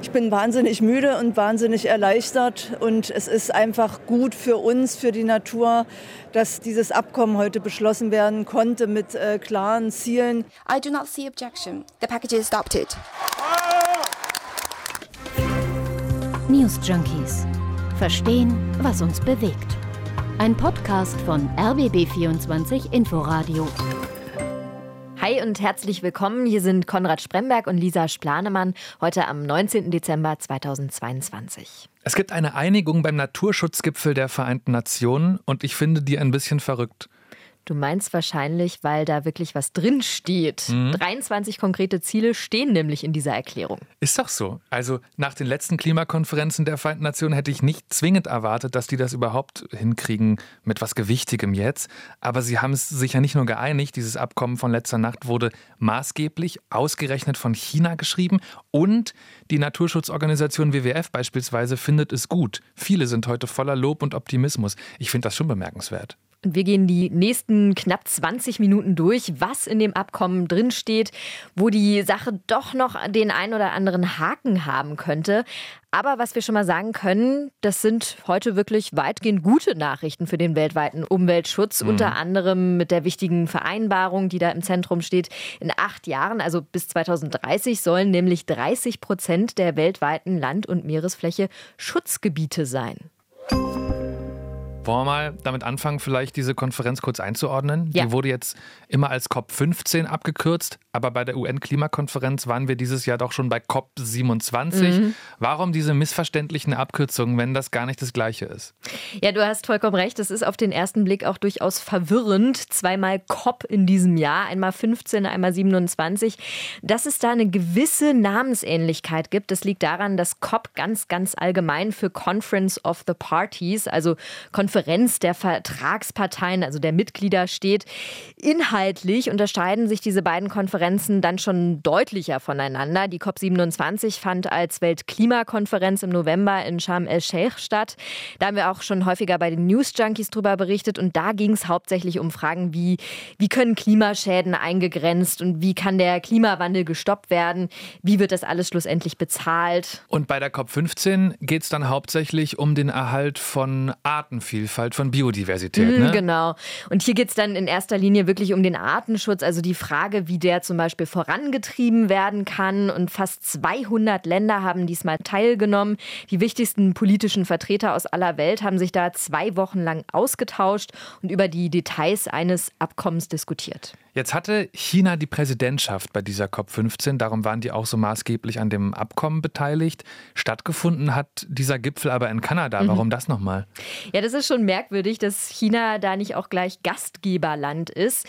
Ich bin wahnsinnig müde und wahnsinnig erleichtert und es ist einfach gut für uns, für die Natur, dass dieses Abkommen heute beschlossen werden konnte mit äh, klaren Zielen. I do not see objection. The package is adopted. News Junkies. Verstehen, was uns bewegt. Ein Podcast von RBB24 Inforadio. Hi und herzlich willkommen. Hier sind Konrad Spremberg und Lisa Splanemann heute am 19. Dezember 2022. Es gibt eine Einigung beim Naturschutzgipfel der Vereinten Nationen und ich finde die ein bisschen verrückt. Du meinst wahrscheinlich, weil da wirklich was drin steht. Mhm. 23 konkrete Ziele stehen nämlich in dieser Erklärung. Ist doch so. Also nach den letzten Klimakonferenzen der Vereinten Nationen hätte ich nicht zwingend erwartet, dass die das überhaupt hinkriegen mit was Gewichtigem jetzt. Aber sie haben es sich ja nicht nur geeinigt. Dieses Abkommen von letzter Nacht wurde maßgeblich ausgerechnet von China geschrieben und die Naturschutzorganisation WWF beispielsweise findet es gut. Viele sind heute voller Lob und Optimismus. Ich finde das schon bemerkenswert. Wir gehen die nächsten knapp 20 Minuten durch, was in dem Abkommen drinsteht, wo die Sache doch noch den ein oder anderen Haken haben könnte. Aber was wir schon mal sagen können, das sind heute wirklich weitgehend gute Nachrichten für den weltweiten Umweltschutz, mhm. unter anderem mit der wichtigen Vereinbarung, die da im Zentrum steht. In acht Jahren, also bis 2030, sollen nämlich 30 Prozent der weltweiten Land- und Meeresfläche Schutzgebiete sein. Wollen wir mal damit anfangen, vielleicht diese Konferenz kurz einzuordnen? Ja. Die wurde jetzt immer als COP15 abgekürzt, aber bei der UN-Klimakonferenz waren wir dieses Jahr doch schon bei COP27. Mhm. Warum diese missverständlichen Abkürzungen, wenn das gar nicht das Gleiche ist? Ja, du hast vollkommen recht. Das ist auf den ersten Blick auch durchaus verwirrend. Zweimal COP in diesem Jahr, einmal 15, einmal 27. Dass es da eine gewisse Namensähnlichkeit gibt, das liegt daran, dass COP ganz, ganz allgemein für Conference of the Parties, also Konferenz der Vertragsparteien, also der Mitglieder steht. Inhaltlich unterscheiden sich diese beiden Konferenzen dann schon deutlicher voneinander. Die COP27 fand als Weltklimakonferenz im November in Sharm el-Sheikh statt. Da haben wir auch schon häufiger bei den News Junkies drüber berichtet und da ging es hauptsächlich um Fragen wie, wie können Klimaschäden eingegrenzt und wie kann der Klimawandel gestoppt werden? Wie wird das alles schlussendlich bezahlt? Und bei der COP15 geht es dann hauptsächlich um den Erhalt von Artenvielfalt, von Biodiversität. Mhm, ne? Genau. Und hier geht es dann in erster Linie wirklich um den Artenschutz, also die Frage, wie der zum zum Beispiel vorangetrieben werden kann. Und fast 200 Länder haben diesmal teilgenommen. Die wichtigsten politischen Vertreter aus aller Welt haben sich da zwei Wochen lang ausgetauscht und über die Details eines Abkommens diskutiert. Jetzt hatte China die Präsidentschaft bei dieser COP15, darum waren die auch so maßgeblich an dem Abkommen beteiligt. Stattgefunden hat dieser Gipfel aber in Kanada. Mhm. Warum das nochmal? Ja, das ist schon merkwürdig, dass China da nicht auch gleich Gastgeberland ist.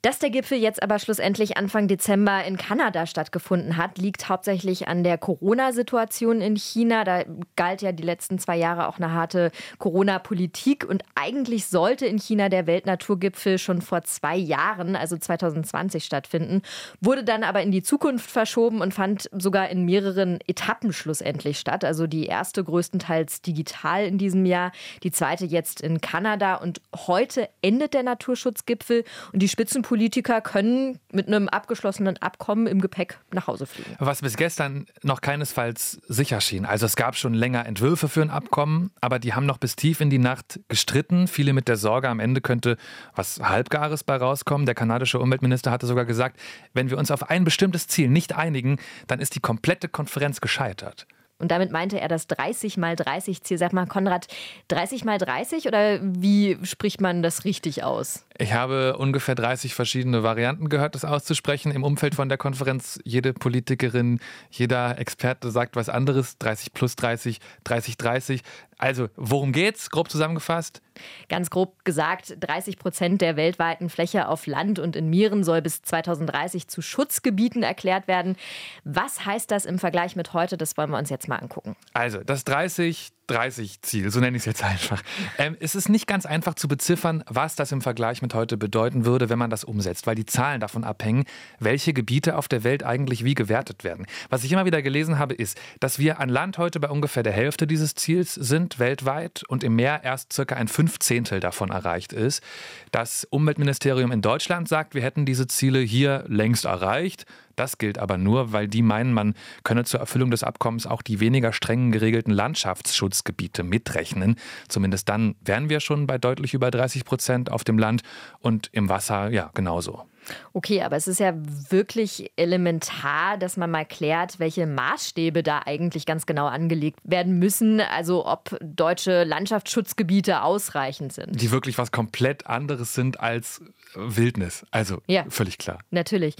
Dass der Gipfel jetzt aber schlussendlich Anfang Dezember in Kanada stattgefunden hat, liegt hauptsächlich an der Corona-Situation in China. Da galt ja die letzten zwei Jahre auch eine harte Corona-Politik. Und eigentlich sollte in China der Weltnaturgipfel schon vor zwei Jahren, also 2020, stattfinden, wurde dann aber in die Zukunft verschoben und fand sogar in mehreren Etappen schlussendlich statt. Also die erste größtenteils digital in diesem Jahr, die zweite jetzt in Kanada. Und heute endet der Naturschutzgipfel und die Spitzenpolitik Politiker können mit einem abgeschlossenen Abkommen im Gepäck nach Hause fliegen. Was bis gestern noch keinesfalls sicher schien. Also es gab schon länger Entwürfe für ein Abkommen, aber die haben noch bis tief in die Nacht gestritten. Viele mit der Sorge, am Ende könnte was Halbgares bei rauskommen. Der kanadische Umweltminister hatte sogar gesagt, wenn wir uns auf ein bestimmtes Ziel nicht einigen, dann ist die komplette Konferenz gescheitert. Und damit meinte er das 30 mal 30 Ziel. Sag mal, Konrad, 30 mal 30 oder wie spricht man das richtig aus? Ich habe ungefähr 30 verschiedene Varianten gehört, das auszusprechen. Im Umfeld von der Konferenz, jede Politikerin, jeder Experte sagt was anderes. 30 plus 30, 30, 30. Also, worum geht's? Grob zusammengefasst? Ganz grob gesagt, 30 Prozent der weltweiten Fläche auf Land und in Meeren soll bis 2030 zu Schutzgebieten erklärt werden. Was heißt das im Vergleich mit heute? Das wollen wir uns jetzt mal angucken. Also, das 30 30-Ziel, so nenne ich es jetzt einfach. Ähm, es ist nicht ganz einfach zu beziffern, was das im Vergleich mit heute bedeuten würde, wenn man das umsetzt, weil die Zahlen davon abhängen, welche Gebiete auf der Welt eigentlich wie gewertet werden. Was ich immer wieder gelesen habe, ist, dass wir an Land heute bei ungefähr der Hälfte dieses Ziels sind weltweit und im Meer erst circa ein Fünfzehntel davon erreicht ist. Das Umweltministerium in Deutschland sagt, wir hätten diese Ziele hier längst erreicht. Das gilt aber nur, weil die meinen, man könne zur Erfüllung des Abkommens auch die weniger streng geregelten Landschaftsschutzgebiete mitrechnen. Zumindest dann wären wir schon bei deutlich über 30 Prozent auf dem Land und im Wasser ja genauso. Okay, aber es ist ja wirklich elementar, dass man mal klärt, welche Maßstäbe da eigentlich ganz genau angelegt werden müssen. Also ob deutsche Landschaftsschutzgebiete ausreichend sind. Die wirklich was komplett anderes sind als Wildnis. Also ja, völlig klar. Natürlich.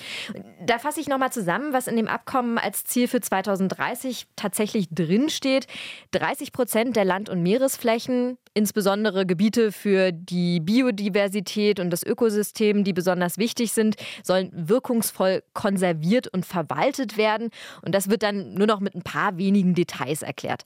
Da fasse ich nochmal zusammen, was in dem Abkommen als Ziel für 2030 tatsächlich drinsteht. 30 Prozent der Land- und Meeresflächen, insbesondere Gebiete für die Biodiversität und das Ökosystem, die besonders wichtig sind, sollen wirkungsvoll konserviert und verwaltet werden. Und das wird dann nur noch mit ein paar wenigen Details erklärt.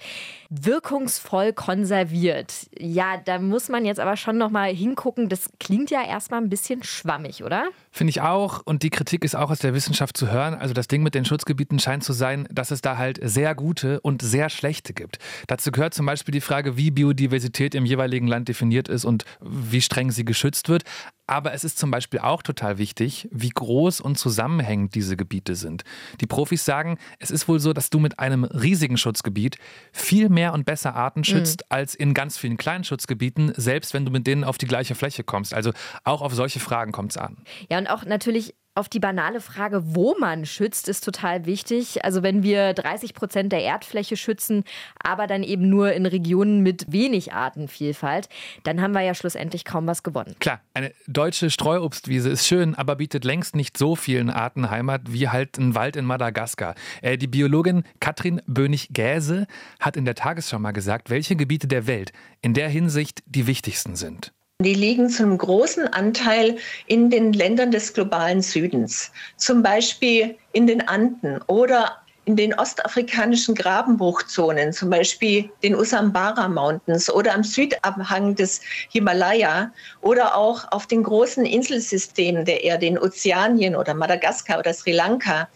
Wirkungsvoll konserviert. Ja, da muss man jetzt aber schon nochmal hingucken. Das klingt ja erstmal ein bisschen schwammig, oder? Finde ich auch. Und die Kritik ist auch aus der Wissenschaft zu hören. Also das Ding mit den Schutzgebieten scheint zu sein, dass es da halt sehr gute und sehr schlechte gibt. Dazu gehört zum Beispiel die Frage, wie Biodiversität im jeweiligen Land definiert ist und wie streng sie geschützt wird. Aber es ist zum Beispiel auch total wichtig, wie groß und zusammenhängend diese Gebiete sind. Die Profis sagen, es ist wohl so, dass du mit einem riesigen Schutzgebiet viel mehr und besser Arten schützt mhm. als in ganz vielen kleinen Schutzgebieten, selbst wenn du mit denen auf die gleiche Fläche kommst. Also auch auf solche Fragen kommt es an. Ja, und auch natürlich auf die banale Frage, wo man schützt, ist total wichtig. Also wenn wir 30 Prozent der Erdfläche schützen, aber dann eben nur in Regionen mit wenig Artenvielfalt, dann haben wir ja schlussendlich kaum was gewonnen. Klar, eine deutsche Streuobstwiese ist schön, aber bietet längst nicht so vielen Arten Heimat wie halt ein Wald in Madagaskar. Äh, die Biologin Katrin Bönig-Gäse hat in der Tagesschau mal gesagt, welche Gebiete der Welt in der Hinsicht die wichtigsten sind. Die liegen zu einem großen Anteil in den Ländern des globalen Südens, zum Beispiel in den Anden oder in den ostafrikanischen Grabenbruchzonen, zum Beispiel den Usambara Mountains oder am Südabhang des Himalaya oder auch auf den großen Inselsystemen der Erde in Ozeanien oder Madagaskar oder Sri Lanka.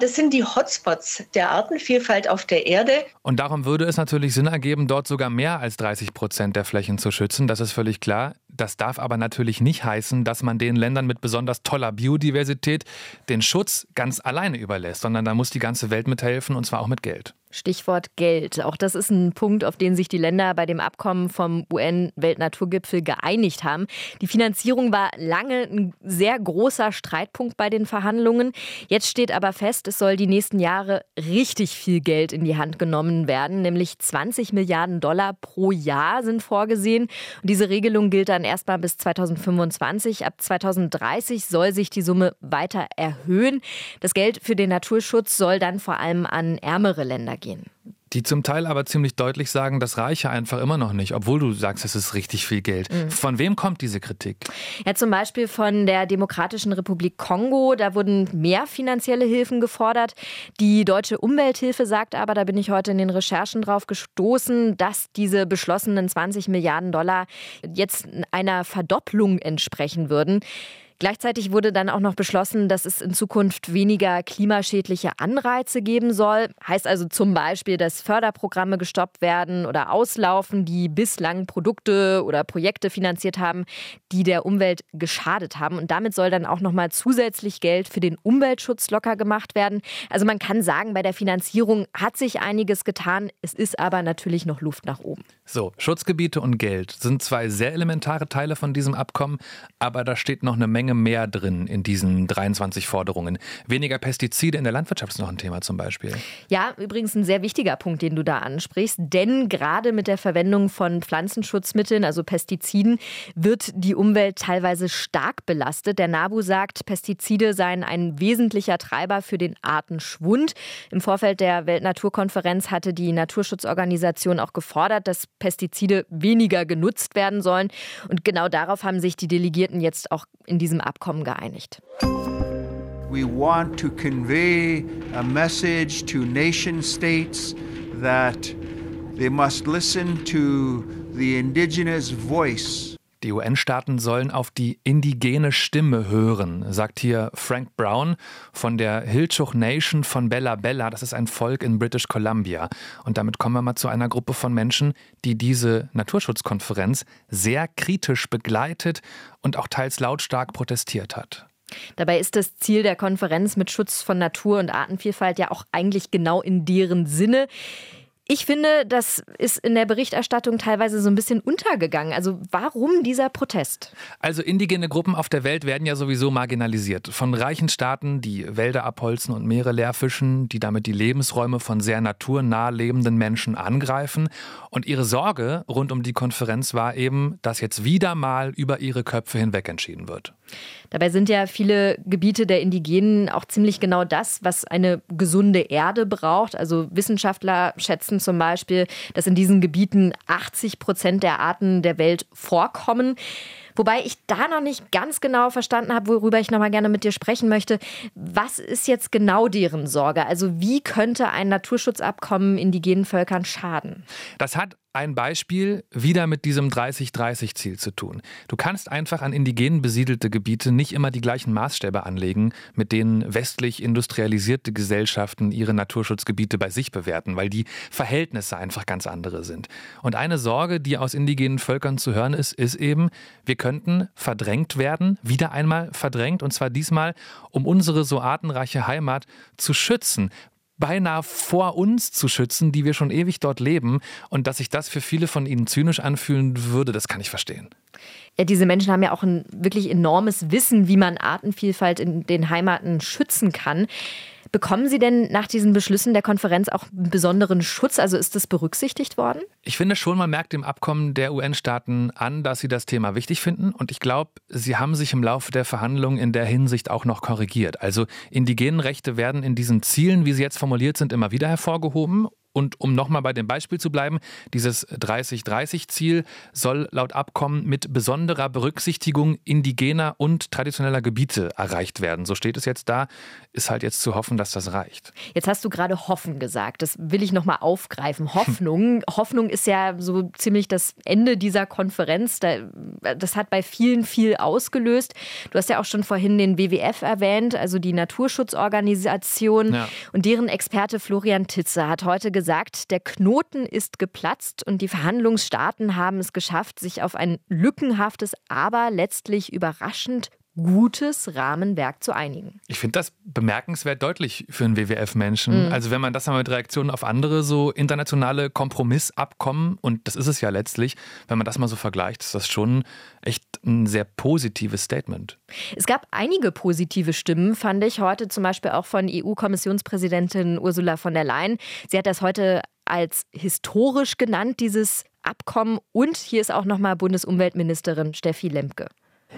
Das sind die Hotspots der Artenvielfalt auf der Erde. Und darum würde es natürlich Sinn ergeben, dort sogar mehr als 30 Prozent der Flächen zu schützen. Das ist völlig klar. Das darf aber natürlich nicht heißen, dass man den Ländern mit besonders toller Biodiversität den Schutz ganz alleine überlässt, sondern da muss die ganze Welt mithelfen und zwar auch mit Geld. Stichwort Geld. Auch das ist ein Punkt, auf den sich die Länder bei dem Abkommen vom UN-Weltnaturgipfel geeinigt haben. Die Finanzierung war lange ein sehr großer Streitpunkt bei den Verhandlungen. Jetzt steht aber fest, es soll die nächsten Jahre richtig viel Geld in die Hand genommen werden, nämlich 20 Milliarden Dollar pro Jahr sind vorgesehen. Und diese Regelung gilt dann erstmal bis 2025. Ab 2030 soll sich die Summe weiter erhöhen. Das Geld für den Naturschutz soll dann vor allem an ärmere Länder gehen. Die zum Teil aber ziemlich deutlich sagen, das reiche einfach immer noch nicht, obwohl du sagst, es ist richtig viel Geld. Mhm. Von wem kommt diese Kritik? Ja, zum Beispiel von der Demokratischen Republik Kongo. Da wurden mehr finanzielle Hilfen gefordert. Die deutsche Umwelthilfe sagt aber, da bin ich heute in den Recherchen drauf gestoßen, dass diese beschlossenen 20 Milliarden Dollar jetzt einer Verdopplung entsprechen würden. Gleichzeitig wurde dann auch noch beschlossen, dass es in Zukunft weniger klimaschädliche Anreize geben soll. Heißt also zum Beispiel, dass Förderprogramme gestoppt werden oder auslaufen, die bislang Produkte oder Projekte finanziert haben, die der Umwelt geschadet haben. Und damit soll dann auch noch mal zusätzlich Geld für den Umweltschutz locker gemacht werden. Also man kann sagen, bei der Finanzierung hat sich einiges getan. Es ist aber natürlich noch Luft nach oben. So, Schutzgebiete und Geld sind zwei sehr elementare Teile von diesem Abkommen, aber da steht noch eine Menge mehr drin in diesen 23 Forderungen. Weniger Pestizide in der Landwirtschaft ist noch ein Thema zum Beispiel. Ja, übrigens ein sehr wichtiger Punkt, den du da ansprichst, denn gerade mit der Verwendung von Pflanzenschutzmitteln, also Pestiziden, wird die Umwelt teilweise stark belastet. Der NABU sagt, Pestizide seien ein wesentlicher Treiber für den Artenschwund. Im Vorfeld der Weltnaturkonferenz hatte die Naturschutzorganisation auch gefordert, dass Pestizide weniger genutzt werden sollen. Und genau darauf haben sich die Delegierten jetzt auch in diesem Abkommen geeinigt. We want to convey a message to nation states that they must listen to the indigenous voice. Die UN-Staaten sollen auf die indigene Stimme hören, sagt hier Frank Brown von der Hilchuch Nation von Bella Bella. Das ist ein Volk in British Columbia. Und damit kommen wir mal zu einer Gruppe von Menschen, die diese Naturschutzkonferenz sehr kritisch begleitet und auch teils lautstark protestiert hat. Dabei ist das Ziel der Konferenz mit Schutz von Natur und Artenvielfalt ja auch eigentlich genau in deren Sinne. Ich finde, das ist in der Berichterstattung teilweise so ein bisschen untergegangen. Also warum dieser Protest? Also indigene Gruppen auf der Welt werden ja sowieso marginalisiert. Von reichen Staaten, die Wälder abholzen und Meere leerfischen, die damit die Lebensräume von sehr naturnah lebenden Menschen angreifen. Und ihre Sorge rund um die Konferenz war eben, dass jetzt wieder mal über ihre Köpfe hinweg entschieden wird. Dabei sind ja viele Gebiete der Indigenen auch ziemlich genau das, was eine gesunde Erde braucht. Also Wissenschaftler schätzen zum Beispiel, dass in diesen Gebieten 80 Prozent der Arten der Welt vorkommen. Wobei ich da noch nicht ganz genau verstanden habe, worüber ich noch mal gerne mit dir sprechen möchte. Was ist jetzt genau deren Sorge? Also wie könnte ein Naturschutzabkommen indigenen Völkern schaden? Das hat ein Beispiel wieder mit diesem 30-30-Ziel zu tun. Du kannst einfach an indigenen besiedelte Gebiete nicht immer die gleichen Maßstäbe anlegen, mit denen westlich industrialisierte Gesellschaften ihre Naturschutzgebiete bei sich bewerten, weil die Verhältnisse einfach ganz andere sind. Und eine Sorge, die aus indigenen Völkern zu hören ist, ist eben, wir könnten verdrängt werden, wieder einmal verdrängt, und zwar diesmal, um unsere so artenreiche Heimat zu schützen, beinahe vor uns zu schützen, die wir schon ewig dort leben. Und dass sich das für viele von ihnen zynisch anfühlen würde, das kann ich verstehen. Ja, diese Menschen haben ja auch ein wirklich enormes Wissen, wie man Artenvielfalt in den Heimaten schützen kann. Bekommen Sie denn nach diesen Beschlüssen der Konferenz auch besonderen Schutz? Also ist das berücksichtigt worden? Ich finde schon, man merkt dem Abkommen der UN-Staaten an, dass sie das Thema wichtig finden. Und ich glaube, sie haben sich im Laufe der Verhandlungen in der Hinsicht auch noch korrigiert. Also indigenen Rechte werden in diesen Zielen, wie sie jetzt formuliert sind, immer wieder hervorgehoben. Und um nochmal bei dem Beispiel zu bleiben, dieses 30-30-Ziel soll laut Abkommen mit besonderer Berücksichtigung indigener und traditioneller Gebiete erreicht werden. So steht es jetzt da. Ist halt jetzt zu hoffen, dass das reicht. Jetzt hast du gerade hoffen gesagt. Das will ich nochmal aufgreifen. Hoffnung. Hoffnung ist ja so ziemlich das Ende dieser Konferenz. Das hat bei vielen viel ausgelöst. Du hast ja auch schon vorhin den WWF erwähnt, also die Naturschutzorganisation. Ja. Und deren Experte Florian Titze hat heute gesagt, gesagt, der Knoten ist geplatzt und die Verhandlungsstaaten haben es geschafft, sich auf ein lückenhaftes, aber letztlich überraschend gutes Rahmenwerk zu einigen. Ich finde das bemerkenswert deutlich für einen WWF-Menschen. Mhm. Also wenn man das mal mit Reaktionen auf andere so internationale Kompromissabkommen, und das ist es ja letztlich, wenn man das mal so vergleicht, ist das schon echt ein sehr positives Statement. Es gab einige positive Stimmen, fand ich heute zum Beispiel auch von EU-Kommissionspräsidentin Ursula von der Leyen. Sie hat das heute als historisch genannt, dieses Abkommen. Und hier ist auch nochmal Bundesumweltministerin Steffi Lemke.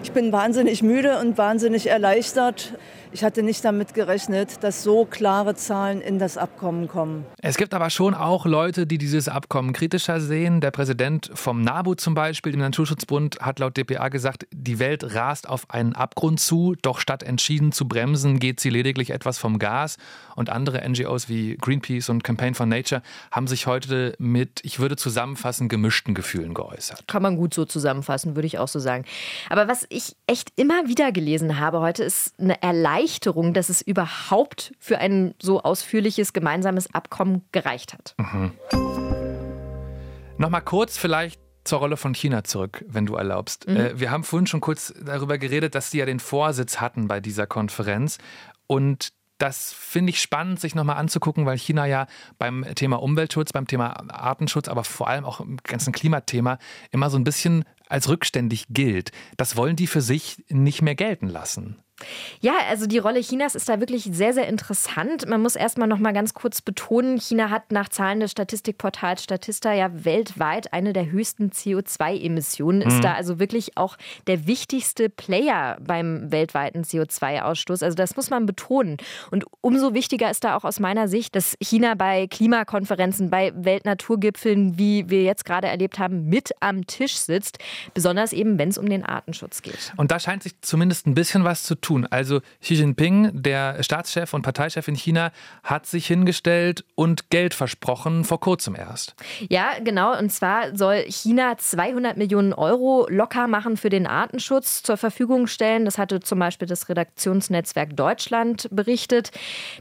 Ich bin wahnsinnig müde und wahnsinnig erleichtert. Ich hatte nicht damit gerechnet, dass so klare Zahlen in das Abkommen kommen. Es gibt aber schon auch Leute, die dieses Abkommen kritischer sehen. Der Präsident vom NABU zum Beispiel, dem Naturschutzbund, hat laut dpa gesagt, die Welt rast auf einen Abgrund zu, doch statt entschieden zu bremsen, geht sie lediglich etwas vom Gas. Und andere NGOs wie Greenpeace und Campaign for Nature haben sich heute mit, ich würde zusammenfassen, gemischten Gefühlen geäußert. Kann man gut so zusammenfassen, würde ich auch so sagen. Aber was ich echt immer wieder gelesen habe heute, ist eine Erleichterung, dass es überhaupt für ein so ausführliches gemeinsames Abkommen gereicht hat. Mhm. Nochmal kurz vielleicht zur Rolle von China zurück, wenn du erlaubst. Mhm. Äh, wir haben vorhin schon kurz darüber geredet, dass sie ja den Vorsitz hatten bei dieser Konferenz. Und das finde ich spannend, sich nochmal anzugucken, weil China ja beim Thema Umweltschutz, beim Thema Artenschutz, aber vor allem auch im ganzen Klimathema immer so ein bisschen als rückständig gilt. Das wollen die für sich nicht mehr gelten lassen. Ja, also die Rolle Chinas ist da wirklich sehr, sehr interessant. Man muss erstmal noch mal ganz kurz betonen, China hat nach Zahlen des Statistikportals Statista ja weltweit eine der höchsten CO2-Emissionen, ist mhm. da also wirklich auch der wichtigste Player beim weltweiten CO2-Ausstoß. Also das muss man betonen. Und umso wichtiger ist da auch aus meiner Sicht, dass China bei Klimakonferenzen, bei Weltnaturgipfeln, wie wir jetzt gerade erlebt haben, mit am Tisch sitzt. Besonders eben, wenn es um den Artenschutz geht. Und da scheint sich zumindest ein bisschen was zu tun. Also Xi Jinping, der Staatschef und Parteichef in China, hat sich hingestellt und Geld versprochen, vor kurzem erst. Ja, genau. Und zwar soll China 200 Millionen Euro locker machen für den Artenschutz zur Verfügung stellen. Das hatte zum Beispiel das Redaktionsnetzwerk Deutschland berichtet.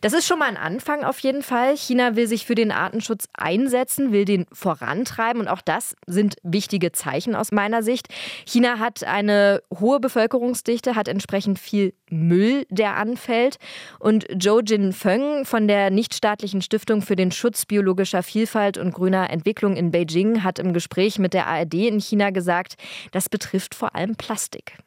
Das ist schon mal ein Anfang auf jeden Fall. China will sich für den Artenschutz einsetzen, will den vorantreiben. Und auch das sind wichtige Zeichen aus meiner Sicht. China hat eine hohe Bevölkerungsdichte, hat entsprechend viel Müll, der anfällt. Und Zhou Jin-Feng von der nichtstaatlichen Stiftung für den Schutz biologischer Vielfalt und grüner Entwicklung in Beijing hat im Gespräch mit der ARD in China gesagt, das betrifft vor allem Plastik.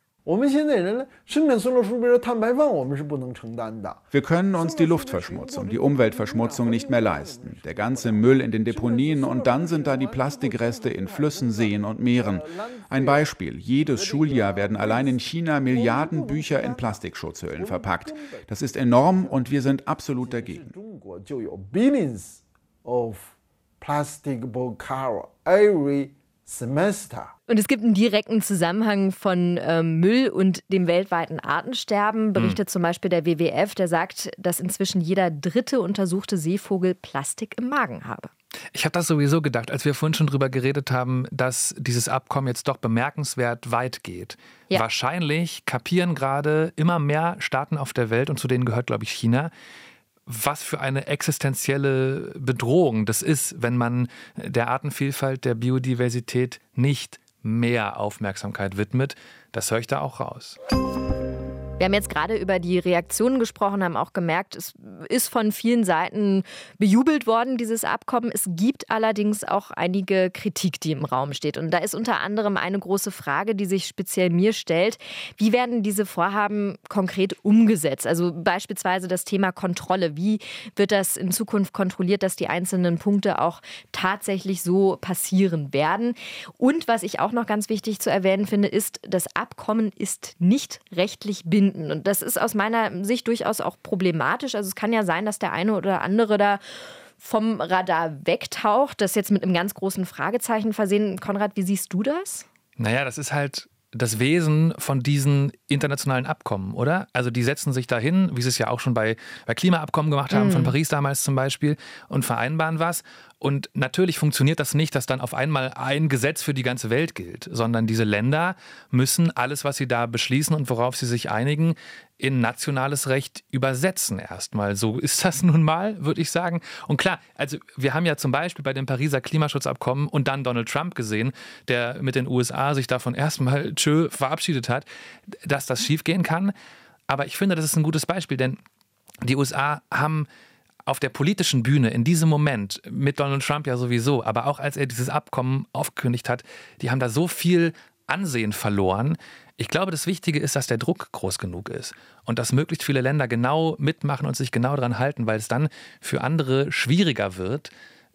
Wir können uns die Luftverschmutzung, die Umweltverschmutzung nicht mehr leisten. Der ganze Müll in den Deponien und dann sind da die Plastikreste in Flüssen, Seen und Meeren. Ein Beispiel. Jedes Schuljahr werden allein in China Milliarden Bücher in Plastikschutzhüllen verpackt. Das ist enorm und wir sind absolut dagegen. Plastic book cover every semester. Und es gibt einen direkten Zusammenhang von ähm, Müll und dem weltweiten Artensterben, berichtet mhm. zum Beispiel der WWF, der sagt, dass inzwischen jeder dritte untersuchte Seevogel Plastik im Magen habe. Ich habe das sowieso gedacht, als wir vorhin schon drüber geredet haben, dass dieses Abkommen jetzt doch bemerkenswert weit geht. Ja. Wahrscheinlich kapieren gerade immer mehr Staaten auf der Welt, und zu denen gehört, glaube ich, China, was für eine existenzielle Bedrohung das ist, wenn man der Artenvielfalt, der Biodiversität nicht mehr Aufmerksamkeit widmet. Das höre ich da auch raus. Wir haben jetzt gerade über die Reaktionen gesprochen, haben auch gemerkt, es ist von vielen Seiten bejubelt worden, dieses Abkommen. Es gibt allerdings auch einige Kritik, die im Raum steht. Und da ist unter anderem eine große Frage, die sich speziell mir stellt. Wie werden diese Vorhaben konkret umgesetzt? Also beispielsweise das Thema Kontrolle. Wie wird das in Zukunft kontrolliert, dass die einzelnen Punkte auch tatsächlich so passieren werden? Und was ich auch noch ganz wichtig zu erwähnen finde, ist, das Abkommen ist nicht rechtlich bindend finden. Und das ist aus meiner Sicht durchaus auch problematisch. Also es kann ja sein, dass der eine oder andere da vom Radar wegtaucht. Das jetzt mit einem ganz großen Fragezeichen versehen. Konrad, wie siehst du das? Naja, das ist halt das Wesen von diesen internationalen Abkommen, oder? Also die setzen sich dahin, wie sie es ja auch schon bei, bei Klimaabkommen gemacht haben, mm. von Paris damals zum Beispiel, und vereinbaren was. Und natürlich funktioniert das nicht, dass dann auf einmal ein Gesetz für die ganze Welt gilt, sondern diese Länder müssen alles, was sie da beschließen und worauf sie sich einigen, in nationales Recht übersetzen erstmal. So ist das nun mal, würde ich sagen. Und klar, also wir haben ja zum Beispiel bei dem Pariser Klimaschutzabkommen und dann Donald Trump gesehen, der mit den USA sich davon erstmal tschö verabschiedet hat, dass das schiefgehen kann. Aber ich finde, das ist ein gutes Beispiel, denn die USA haben auf der politischen Bühne in diesem Moment, mit Donald Trump ja sowieso, aber auch als er dieses Abkommen aufgekündigt hat, die haben da so viel Ansehen verloren. Ich glaube, das Wichtige ist, dass der Druck groß genug ist und dass möglichst viele Länder genau mitmachen und sich genau daran halten, weil es dann für andere schwieriger wird,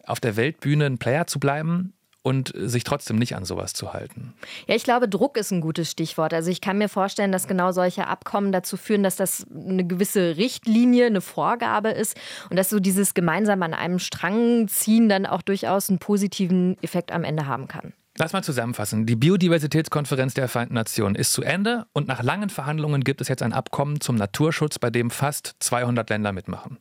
auf der Weltbühne ein Player zu bleiben und sich trotzdem nicht an sowas zu halten. Ja, ich glaube, Druck ist ein gutes Stichwort. Also ich kann mir vorstellen, dass genau solche Abkommen dazu führen, dass das eine gewisse Richtlinie, eine Vorgabe ist und dass so dieses gemeinsam an einem Strang ziehen dann auch durchaus einen positiven Effekt am Ende haben kann. Lass mal zusammenfassen. Die Biodiversitätskonferenz der Vereinten Nationen ist zu Ende und nach langen Verhandlungen gibt es jetzt ein Abkommen zum Naturschutz, bei dem fast 200 Länder mitmachen.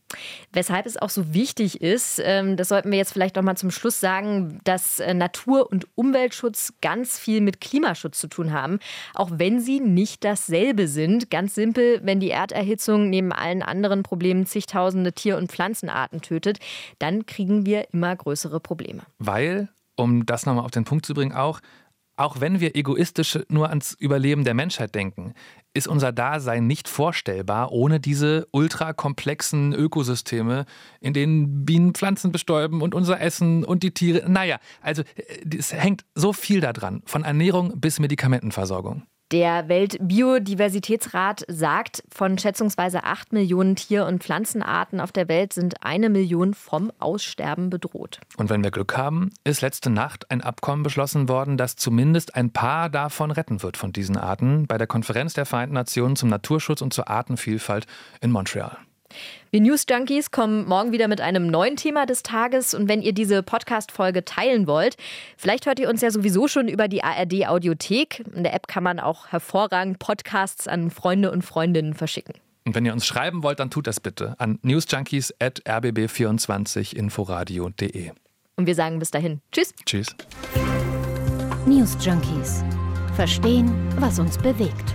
Weshalb es auch so wichtig ist, ähm, das sollten wir jetzt vielleicht noch mal zum Schluss sagen, dass äh, Natur- und Umweltschutz ganz viel mit Klimaschutz zu tun haben, auch wenn sie nicht dasselbe sind. Ganz simpel, wenn die Erderhitzung neben allen anderen Problemen zigtausende Tier- und Pflanzenarten tötet, dann kriegen wir immer größere Probleme. Weil um das nochmal auf den Punkt zu bringen, auch, auch wenn wir egoistisch nur ans Überleben der Menschheit denken, ist unser Dasein nicht vorstellbar ohne diese ultrakomplexen Ökosysteme, in denen Bienen Pflanzen bestäuben und unser Essen und die Tiere. Naja, also äh, es hängt so viel daran, von Ernährung bis Medikamentenversorgung. Der Weltbiodiversitätsrat sagt, von schätzungsweise 8 Millionen Tier- und Pflanzenarten auf der Welt sind eine Million vom Aussterben bedroht. Und wenn wir Glück haben, ist letzte Nacht ein Abkommen beschlossen worden, das zumindest ein paar davon retten wird von diesen Arten bei der Konferenz der Vereinten Nationen zum Naturschutz und zur Artenvielfalt in Montreal. Wir News Junkies kommen morgen wieder mit einem neuen Thema des Tages. Und wenn ihr diese Podcast-Folge teilen wollt, vielleicht hört ihr uns ja sowieso schon über die ARD Audiothek. In der App kann man auch hervorragend Podcasts an Freunde und Freundinnen verschicken. Und wenn ihr uns schreiben wollt, dann tut das bitte an newsjunkies.rbb24inforadio.de. Und wir sagen bis dahin. Tschüss. Tschüss. News Junkies. Verstehen, was uns bewegt.